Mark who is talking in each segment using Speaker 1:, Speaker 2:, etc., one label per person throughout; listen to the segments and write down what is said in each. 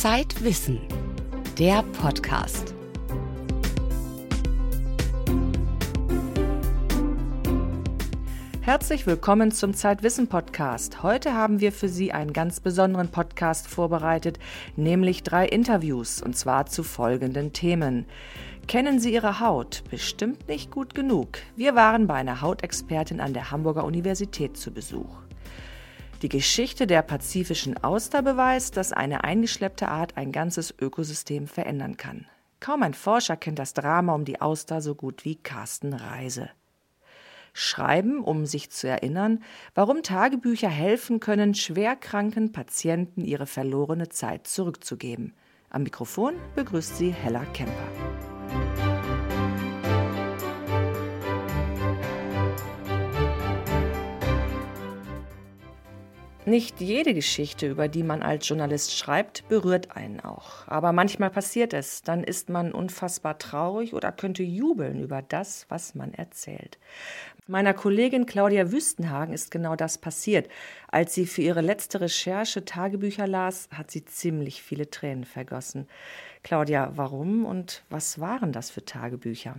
Speaker 1: Zeitwissen, der Podcast.
Speaker 2: Herzlich willkommen zum Zeitwissen Podcast. Heute haben wir für Sie einen ganz besonderen Podcast vorbereitet, nämlich drei Interviews, und zwar zu folgenden Themen. Kennen Sie Ihre Haut? Bestimmt nicht gut genug. Wir waren bei einer Hautexpertin an der Hamburger Universität zu Besuch. Die Geschichte der pazifischen Auster beweist, dass eine eingeschleppte Art ein ganzes Ökosystem verändern kann. Kaum ein Forscher kennt das Drama um die Auster so gut wie Carsten Reise. Schreiben, um sich zu erinnern, warum Tagebücher helfen können, schwerkranken Patienten ihre verlorene Zeit zurückzugeben. Am Mikrofon begrüßt sie Hella Kemper. Nicht jede Geschichte, über die man als Journalist schreibt, berührt einen auch. Aber manchmal passiert es. Dann ist man unfassbar traurig oder könnte jubeln über das, was man erzählt. Meiner Kollegin Claudia Wüstenhagen ist genau das passiert. Als sie für ihre letzte Recherche Tagebücher las, hat sie ziemlich viele Tränen vergossen. Claudia, warum und was waren das für Tagebücher?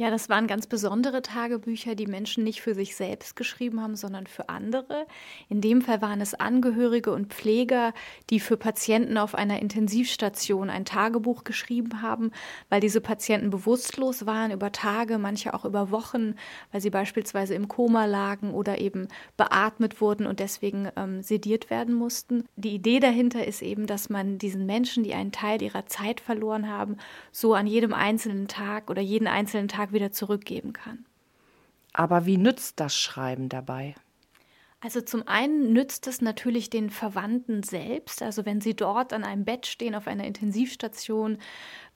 Speaker 3: Ja, das waren ganz besondere Tagebücher, die Menschen nicht für sich selbst geschrieben haben, sondern für andere. In dem Fall waren es Angehörige und Pfleger, die für Patienten auf einer Intensivstation ein Tagebuch geschrieben haben, weil diese Patienten bewusstlos waren über Tage, manche auch über Wochen, weil sie beispielsweise im Koma lagen oder eben beatmet wurden und deswegen ähm, sediert werden mussten. Die Idee dahinter ist eben, dass man diesen Menschen, die einen Teil ihrer Zeit verloren haben, so an jedem einzelnen Tag oder jeden einzelnen Tag Tag wieder zurückgeben kann.
Speaker 2: Aber wie nützt das Schreiben dabei?
Speaker 3: Also zum einen nützt es natürlich den Verwandten selbst, also wenn sie dort an einem Bett stehen auf einer Intensivstation,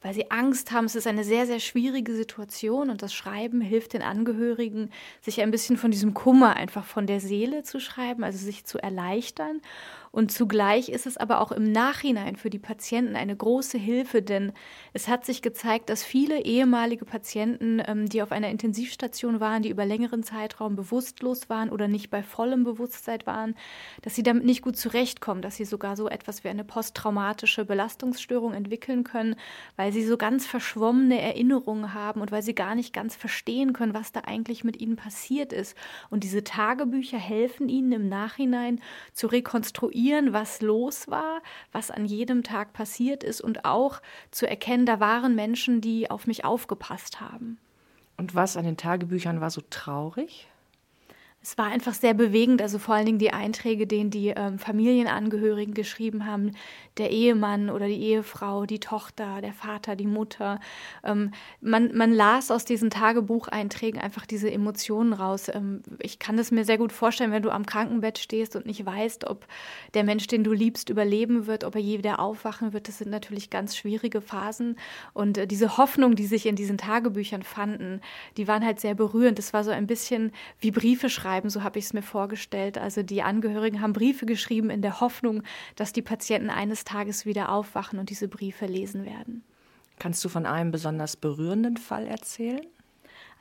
Speaker 3: weil sie Angst haben, es ist eine sehr, sehr schwierige Situation und das Schreiben hilft den Angehörigen, sich ein bisschen von diesem Kummer einfach von der Seele zu schreiben, also sich zu erleichtern. Und zugleich ist es aber auch im Nachhinein für die Patienten eine große Hilfe, denn es hat sich gezeigt, dass viele ehemalige Patienten, ähm, die auf einer Intensivstation waren, die über längeren Zeitraum bewusstlos waren oder nicht bei vollem Bewusstsein waren, dass sie damit nicht gut zurechtkommen, dass sie sogar so etwas wie eine posttraumatische Belastungsstörung entwickeln können, weil sie so ganz verschwommene Erinnerungen haben und weil sie gar nicht ganz verstehen können, was da eigentlich mit ihnen passiert ist. Und diese Tagebücher helfen ihnen im Nachhinein zu rekonstruieren, was los war, was an jedem Tag passiert ist und auch zu erkennen, da waren Menschen, die auf mich aufgepasst haben.
Speaker 2: Und was an den Tagebüchern war so traurig?
Speaker 3: Es war einfach sehr bewegend, also vor allen Dingen die Einträge, den die ähm, Familienangehörigen geschrieben haben, der Ehemann oder die Ehefrau, die Tochter, der Vater, die Mutter. Ähm, man, man las aus diesen Tagebucheinträgen einfach diese Emotionen raus. Ähm, ich kann es mir sehr gut vorstellen, wenn du am Krankenbett stehst und nicht weißt, ob der Mensch, den du liebst, überleben wird, ob er je wieder aufwachen wird. Das sind natürlich ganz schwierige Phasen. Und äh, diese Hoffnung, die sich in diesen Tagebüchern fanden, die waren halt sehr berührend. Es war so ein bisschen wie Briefe schreiben schreiben, so habe ich es mir vorgestellt. Also die Angehörigen haben Briefe geschrieben in der Hoffnung, dass die Patienten eines Tages wieder aufwachen und diese Briefe lesen werden.
Speaker 2: Kannst du von einem besonders berührenden Fall erzählen?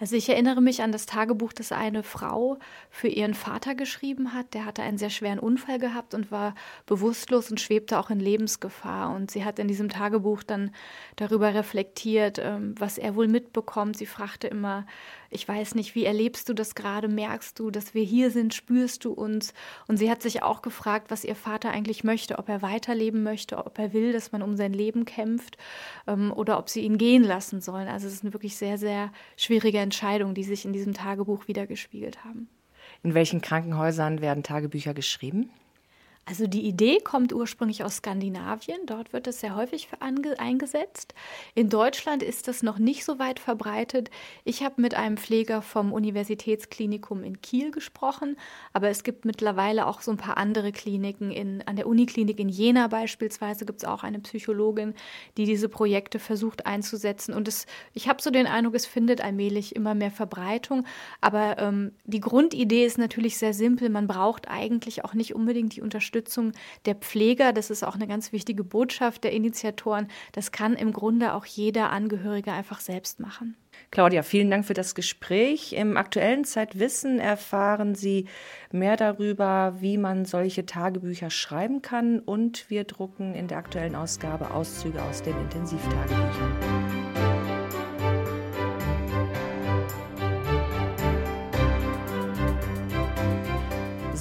Speaker 3: Also ich erinnere mich an das Tagebuch, das eine Frau für ihren Vater geschrieben hat. Der hatte einen sehr schweren Unfall gehabt und war bewusstlos und schwebte auch in Lebensgefahr. Und sie hat in diesem Tagebuch dann darüber reflektiert, ähm, was er wohl mitbekommt. Sie fragte immer, ich weiß nicht, wie erlebst du das gerade? Merkst du, dass wir hier sind? Spürst du uns? Und sie hat sich auch gefragt, was ihr Vater eigentlich möchte, ob er weiterleben möchte, ob er will, dass man um sein Leben kämpft ähm, oder ob sie ihn gehen lassen sollen. Also es ist eine wirklich sehr, sehr schwierige Entscheidung, die sich in diesem Tagebuch wiedergespiegelt haben.
Speaker 2: In welchen Krankenhäusern werden Tagebücher geschrieben?
Speaker 3: Also die Idee kommt ursprünglich aus Skandinavien, dort wird es sehr häufig eingesetzt. In Deutschland ist das noch nicht so weit verbreitet. Ich habe mit einem Pfleger vom Universitätsklinikum in Kiel gesprochen, aber es gibt mittlerweile auch so ein paar andere Kliniken. In, an der Uniklinik in Jena beispielsweise gibt es auch eine Psychologin, die diese Projekte versucht einzusetzen. Und es, ich habe so den Eindruck, es findet allmählich immer mehr Verbreitung. Aber ähm, die Grundidee ist natürlich sehr simpel. Man braucht eigentlich auch nicht unbedingt die Unterstützung Unterstützung der Pfleger. Das ist auch eine ganz wichtige Botschaft der Initiatoren. Das kann im Grunde auch jeder Angehörige einfach selbst machen.
Speaker 2: Claudia, vielen Dank für das Gespräch. Im aktuellen Zeitwissen erfahren Sie mehr darüber, wie man solche Tagebücher schreiben kann und wir drucken in der aktuellen Ausgabe Auszüge aus den Intensivtagebüchern.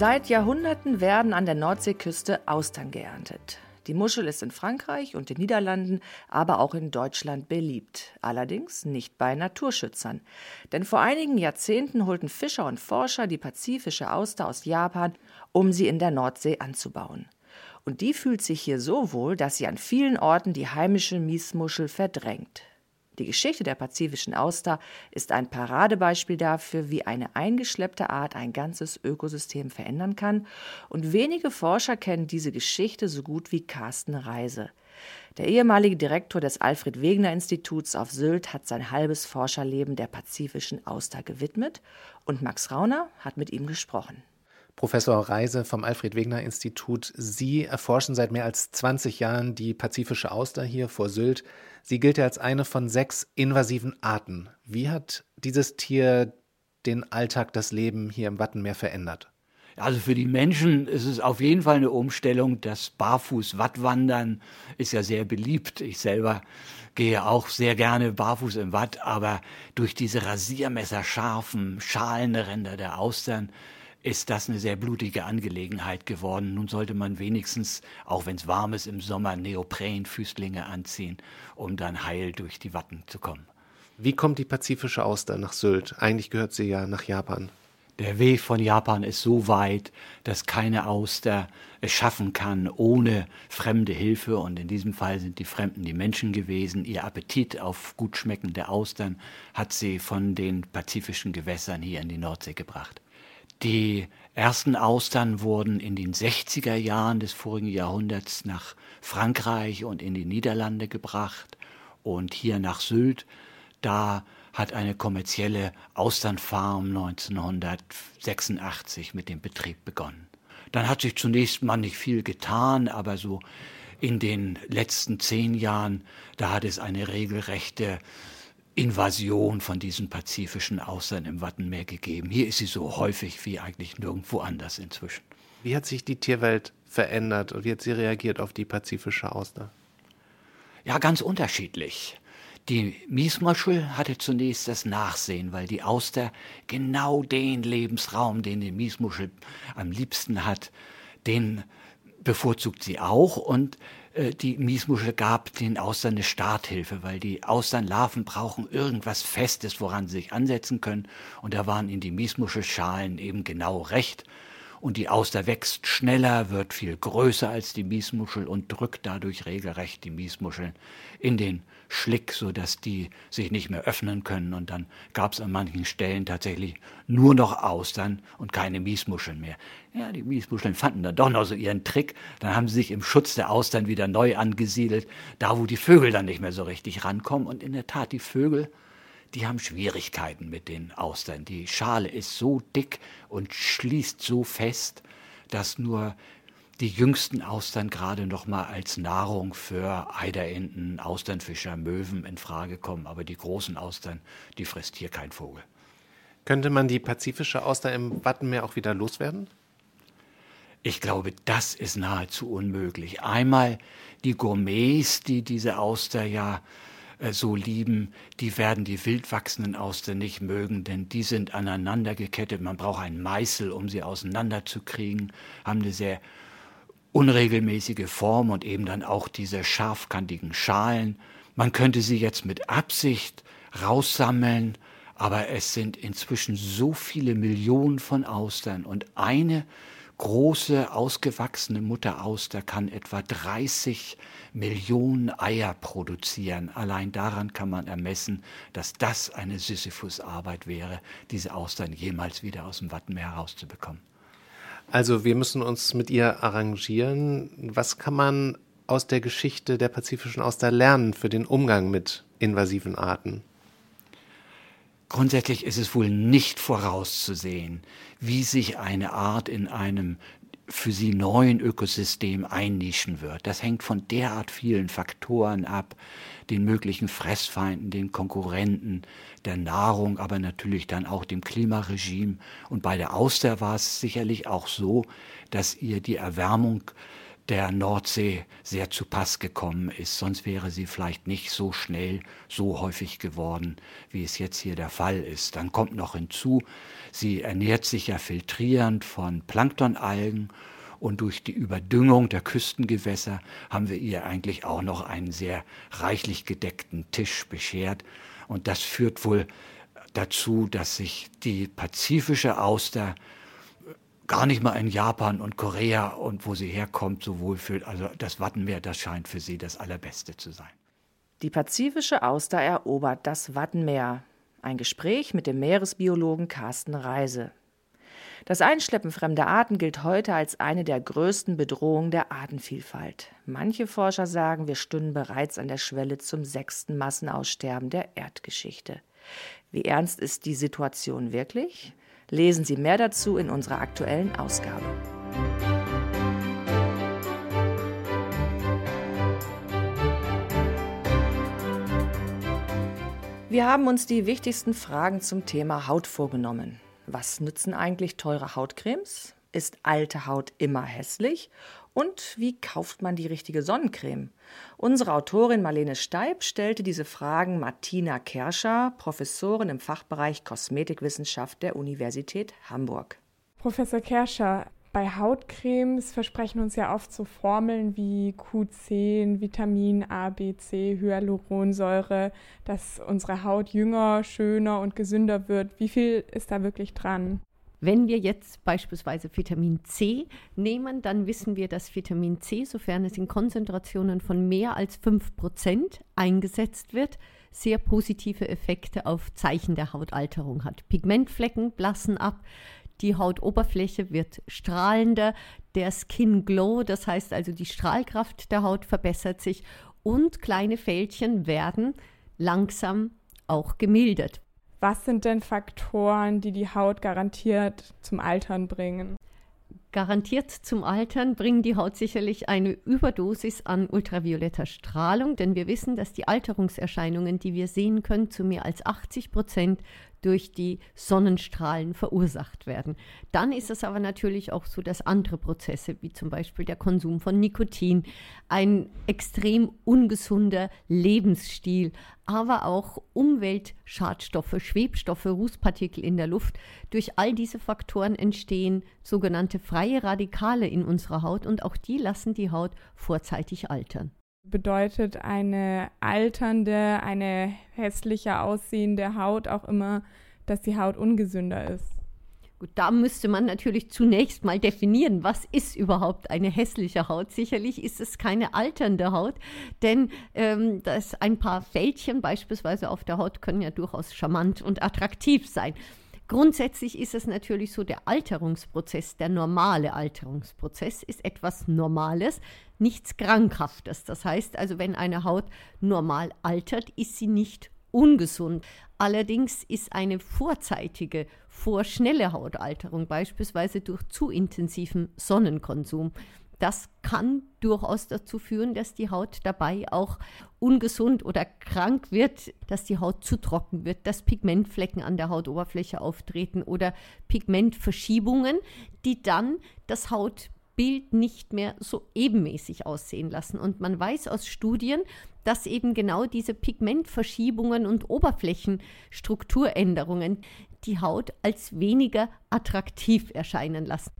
Speaker 2: Seit Jahrhunderten werden an der Nordseeküste Austern geerntet. Die Muschel ist in Frankreich und den Niederlanden, aber auch in Deutschland beliebt. Allerdings nicht bei Naturschützern. Denn vor einigen Jahrzehnten holten Fischer und Forscher die pazifische Auster aus Japan, um sie in der Nordsee anzubauen. Und die fühlt sich hier so wohl, dass sie an vielen Orten die heimische Miesmuschel verdrängt. Die Geschichte der pazifischen Auster ist ein Paradebeispiel dafür, wie eine eingeschleppte Art ein ganzes Ökosystem verändern kann, und wenige Forscher kennen diese Geschichte so gut wie Carsten Reise. Der ehemalige Direktor des Alfred Wegener Instituts auf Sylt hat sein halbes Forscherleben der pazifischen Auster gewidmet und Max Rauner hat mit ihm gesprochen.
Speaker 4: Professor Reise vom Alfred Wegener Institut. Sie erforschen seit mehr als 20 Jahren die pazifische Auster hier vor Sylt. Sie gilt ja als eine von sechs invasiven Arten. Wie hat dieses Tier den Alltag, das Leben hier im Wattenmeer verändert?
Speaker 5: Also für die Menschen ist es auf jeden Fall eine Umstellung. Das Barfuß-Wattwandern ist ja sehr beliebt. Ich selber gehe auch sehr gerne barfuß im Watt, aber durch diese rasiermesserscharfen Schalenränder der Austern ist das eine sehr blutige Angelegenheit geworden. Nun sollte man wenigstens, auch wenn es warm ist im Sommer, Neoprenfüßlinge anziehen, um dann heil durch die Watten zu kommen.
Speaker 4: Wie kommt die pazifische Auster nach Sylt? Eigentlich gehört sie ja nach Japan.
Speaker 5: Der Weg von Japan ist so weit, dass keine Auster es schaffen kann ohne fremde Hilfe. Und in diesem Fall sind die Fremden die Menschen gewesen. Ihr Appetit auf gut schmeckende Austern hat sie von den pazifischen Gewässern hier in die Nordsee gebracht. Die ersten Austern wurden in den 60er Jahren des vorigen Jahrhunderts nach Frankreich und in die Niederlande gebracht und hier nach Sylt. Da hat eine kommerzielle Austernfarm 1986 mit dem Betrieb begonnen. Dann hat sich zunächst mal nicht viel getan, aber so in den letzten zehn Jahren, da hat es eine regelrechte Invasion von diesen pazifischen Austern im Wattenmeer gegeben. Hier ist sie so häufig wie eigentlich nirgendwo anders inzwischen.
Speaker 4: Wie hat sich die Tierwelt verändert und wie hat sie reagiert auf die pazifische Auster?
Speaker 5: Ja, ganz unterschiedlich. Die Miesmuschel hatte zunächst das Nachsehen, weil die Auster genau den Lebensraum, den die Miesmuschel am liebsten hat, den bevorzugt sie auch und die Miesmuschel gab den Austern eine Starthilfe, weil die Austernlarven brauchen irgendwas Festes, woran sie sich ansetzen können. Und da waren ihnen die Miesmuschelschalen eben genau recht. Und die Auster wächst schneller, wird viel größer als die Miesmuschel und drückt dadurch regelrecht die Miesmuscheln in den Schlick, sodass die sich nicht mehr öffnen können. Und dann gab es an manchen Stellen tatsächlich nur noch Austern und keine Miesmuscheln mehr. Ja, die Miesmuscheln fanden dann doch noch so ihren Trick. Dann haben sie sich im Schutz der Austern wieder neu angesiedelt, da wo die Vögel dann nicht mehr so richtig rankommen. Und in der Tat, die Vögel, die haben Schwierigkeiten mit den Austern. Die Schale ist so dick und schließt so fest, dass nur die jüngsten Austern gerade noch mal als Nahrung für Eiderenten, Austernfischer, Möwen in Frage kommen, aber die großen Austern, die frisst hier kein Vogel.
Speaker 4: Könnte man die pazifische Auster im Wattenmeer auch wieder loswerden?
Speaker 5: Ich glaube, das ist nahezu unmöglich. Einmal die Gourmets, die diese Auster ja äh, so lieben, die werden die wild wachsenden Austern nicht mögen, denn die sind aneinander gekettet. Man braucht einen Meißel, um sie auseinanderzukriegen, haben eine sehr unregelmäßige Form und eben dann auch diese scharfkantigen Schalen. Man könnte sie jetzt mit Absicht raussammeln, aber es sind inzwischen so viele Millionen von Austern und eine große ausgewachsene Mutterauster kann etwa 30 Millionen Eier produzieren. Allein daran kann man ermessen, dass das eine Sisyphus-Arbeit wäre, diese Austern jemals wieder aus dem Wattenmeer herauszubekommen.
Speaker 4: Also wir müssen uns mit ihr arrangieren. Was kann man aus der Geschichte der pazifischen Auster lernen für den Umgang mit invasiven Arten?
Speaker 5: Grundsätzlich ist es wohl nicht vorauszusehen, wie sich eine Art in einem für sie neuen Ökosystem einnischen wird. Das hängt von derart vielen Faktoren ab, den möglichen Fressfeinden, den Konkurrenten, der Nahrung, aber natürlich dann auch dem Klimaregime. Und bei der Auster war es sicherlich auch so, dass ihr die Erwärmung der Nordsee sehr zu Pass gekommen ist. Sonst wäre sie vielleicht nicht so schnell, so häufig geworden, wie es jetzt hier der Fall ist. Dann kommt noch hinzu, sie ernährt sich ja filtrierend von Planktonalgen und durch die Überdüngung der Küstengewässer haben wir ihr eigentlich auch noch einen sehr reichlich gedeckten Tisch beschert. Und das führt wohl dazu, dass sich die pazifische Auster gar nicht mal in Japan und Korea und wo sie herkommt so wohlfühlt. Also das Wattenmeer, das scheint für sie das Allerbeste zu sein.
Speaker 2: Die pazifische Auster erobert das Wattenmeer. Ein Gespräch mit dem Meeresbiologen Carsten Reise. Das Einschleppen fremder Arten gilt heute als eine der größten Bedrohungen der Artenvielfalt. Manche Forscher sagen, wir stünden bereits an der Schwelle zum sechsten Massenaussterben der Erdgeschichte. Wie ernst ist die Situation wirklich? Lesen Sie mehr dazu in unserer aktuellen Ausgabe. Wir haben uns die wichtigsten Fragen zum Thema Haut vorgenommen. Was nützen eigentlich teure Hautcremes? Ist alte Haut immer hässlich? Und wie kauft man die richtige Sonnencreme? Unsere Autorin Marlene Steib stellte diese Fragen Martina Kerscher, Professorin im Fachbereich Kosmetikwissenschaft der Universität Hamburg.
Speaker 6: Professor Kerscher, bei Hautcremes versprechen uns ja oft so Formeln wie Q10, Vitamin A, B, C, Hyaluronsäure, dass unsere Haut jünger, schöner und gesünder wird. Wie viel ist da wirklich dran?
Speaker 7: Wenn wir jetzt beispielsweise Vitamin C nehmen, dann wissen wir, dass Vitamin C, sofern es in Konzentrationen von mehr als 5 Prozent eingesetzt wird, sehr positive Effekte auf Zeichen der Hautalterung hat. Pigmentflecken blassen ab, die Hautoberfläche wird strahlender, der Skin Glow, das heißt also die Strahlkraft der Haut verbessert sich und kleine Fältchen werden langsam auch gemildert.
Speaker 6: Was sind denn Faktoren, die die Haut garantiert zum Altern bringen?
Speaker 7: Garantiert zum Altern bringen die Haut sicherlich eine Überdosis an ultravioletter Strahlung, denn wir wissen, dass die Alterungserscheinungen, die wir sehen können, zu mehr als 80 Prozent durch die Sonnenstrahlen verursacht werden. Dann ist es aber natürlich auch so, dass andere Prozesse, wie zum Beispiel der Konsum von Nikotin, ein extrem ungesunder Lebensstil, aber auch Umweltschadstoffe, Schwebstoffe, Rußpartikel in der Luft, durch all diese Faktoren entstehen sogenannte freie Radikale in unserer Haut und auch die lassen die Haut vorzeitig altern
Speaker 6: bedeutet eine alternde, eine hässlicher aussehende Haut auch immer, dass die Haut ungesünder ist.
Speaker 7: Gut, da müsste man natürlich zunächst mal definieren, was ist überhaupt eine hässliche Haut. Sicherlich ist es keine alternde Haut, denn ähm, das ein paar Fältchen beispielsweise auf der Haut können ja durchaus charmant und attraktiv sein. Grundsätzlich ist es natürlich so, der Alterungsprozess, der normale Alterungsprozess ist etwas Normales, nichts Krankhaftes. Das heißt also, wenn eine Haut normal altert, ist sie nicht ungesund. Allerdings ist eine vorzeitige, vorschnelle Hautalterung, beispielsweise durch zu intensiven Sonnenkonsum, das kann durchaus dazu führen, dass die Haut dabei auch ungesund oder krank wird, dass die Haut zu trocken wird, dass Pigmentflecken an der Hautoberfläche auftreten oder Pigmentverschiebungen, die dann das Hautbild nicht mehr so ebenmäßig aussehen lassen. Und man weiß aus Studien, dass eben genau diese Pigmentverschiebungen und Oberflächenstrukturänderungen die Haut als weniger attraktiv erscheinen lassen.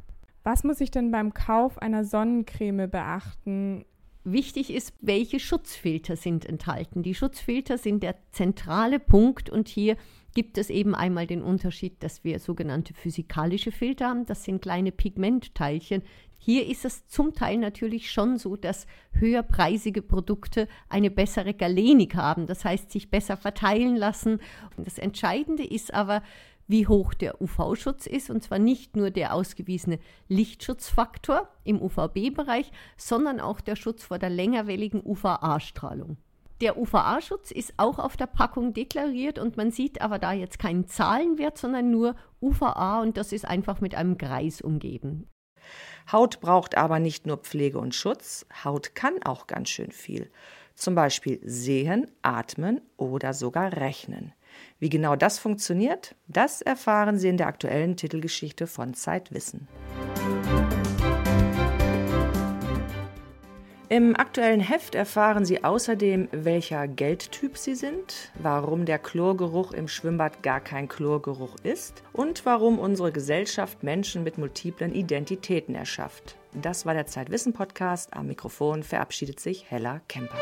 Speaker 6: Was muss ich denn beim Kauf einer Sonnencreme beachten?
Speaker 7: Wichtig ist, welche Schutzfilter sind enthalten. Die Schutzfilter sind der zentrale Punkt und hier gibt es eben einmal den Unterschied, dass wir sogenannte physikalische Filter haben. Das sind kleine Pigmentteilchen. Hier ist es zum Teil natürlich schon so, dass höherpreisige Produkte eine bessere Galenik haben, das heißt sich besser verteilen lassen. Und das Entscheidende ist aber, wie hoch der UV-Schutz ist, und zwar nicht nur der ausgewiesene Lichtschutzfaktor im UVB-Bereich, sondern auch der Schutz vor der längerwelligen UVA-Strahlung. Der UVA-Schutz ist auch auf der Packung deklariert und man sieht aber da jetzt keinen Zahlenwert, sondern nur UVA und das ist einfach mit einem Kreis umgeben.
Speaker 2: Haut braucht aber nicht nur Pflege und Schutz, Haut kann auch ganz schön viel. Zum Beispiel sehen, atmen oder sogar rechnen. Wie genau das funktioniert, das erfahren Sie in der aktuellen Titelgeschichte von Zeitwissen. Im aktuellen Heft erfahren Sie außerdem, welcher Geldtyp Sie sind, warum der Chlorgeruch im Schwimmbad gar kein Chlorgeruch ist und warum unsere Gesellschaft Menschen mit multiplen Identitäten erschafft. Das war der Zeitwissen Podcast. Am Mikrofon verabschiedet sich Hella Kemper.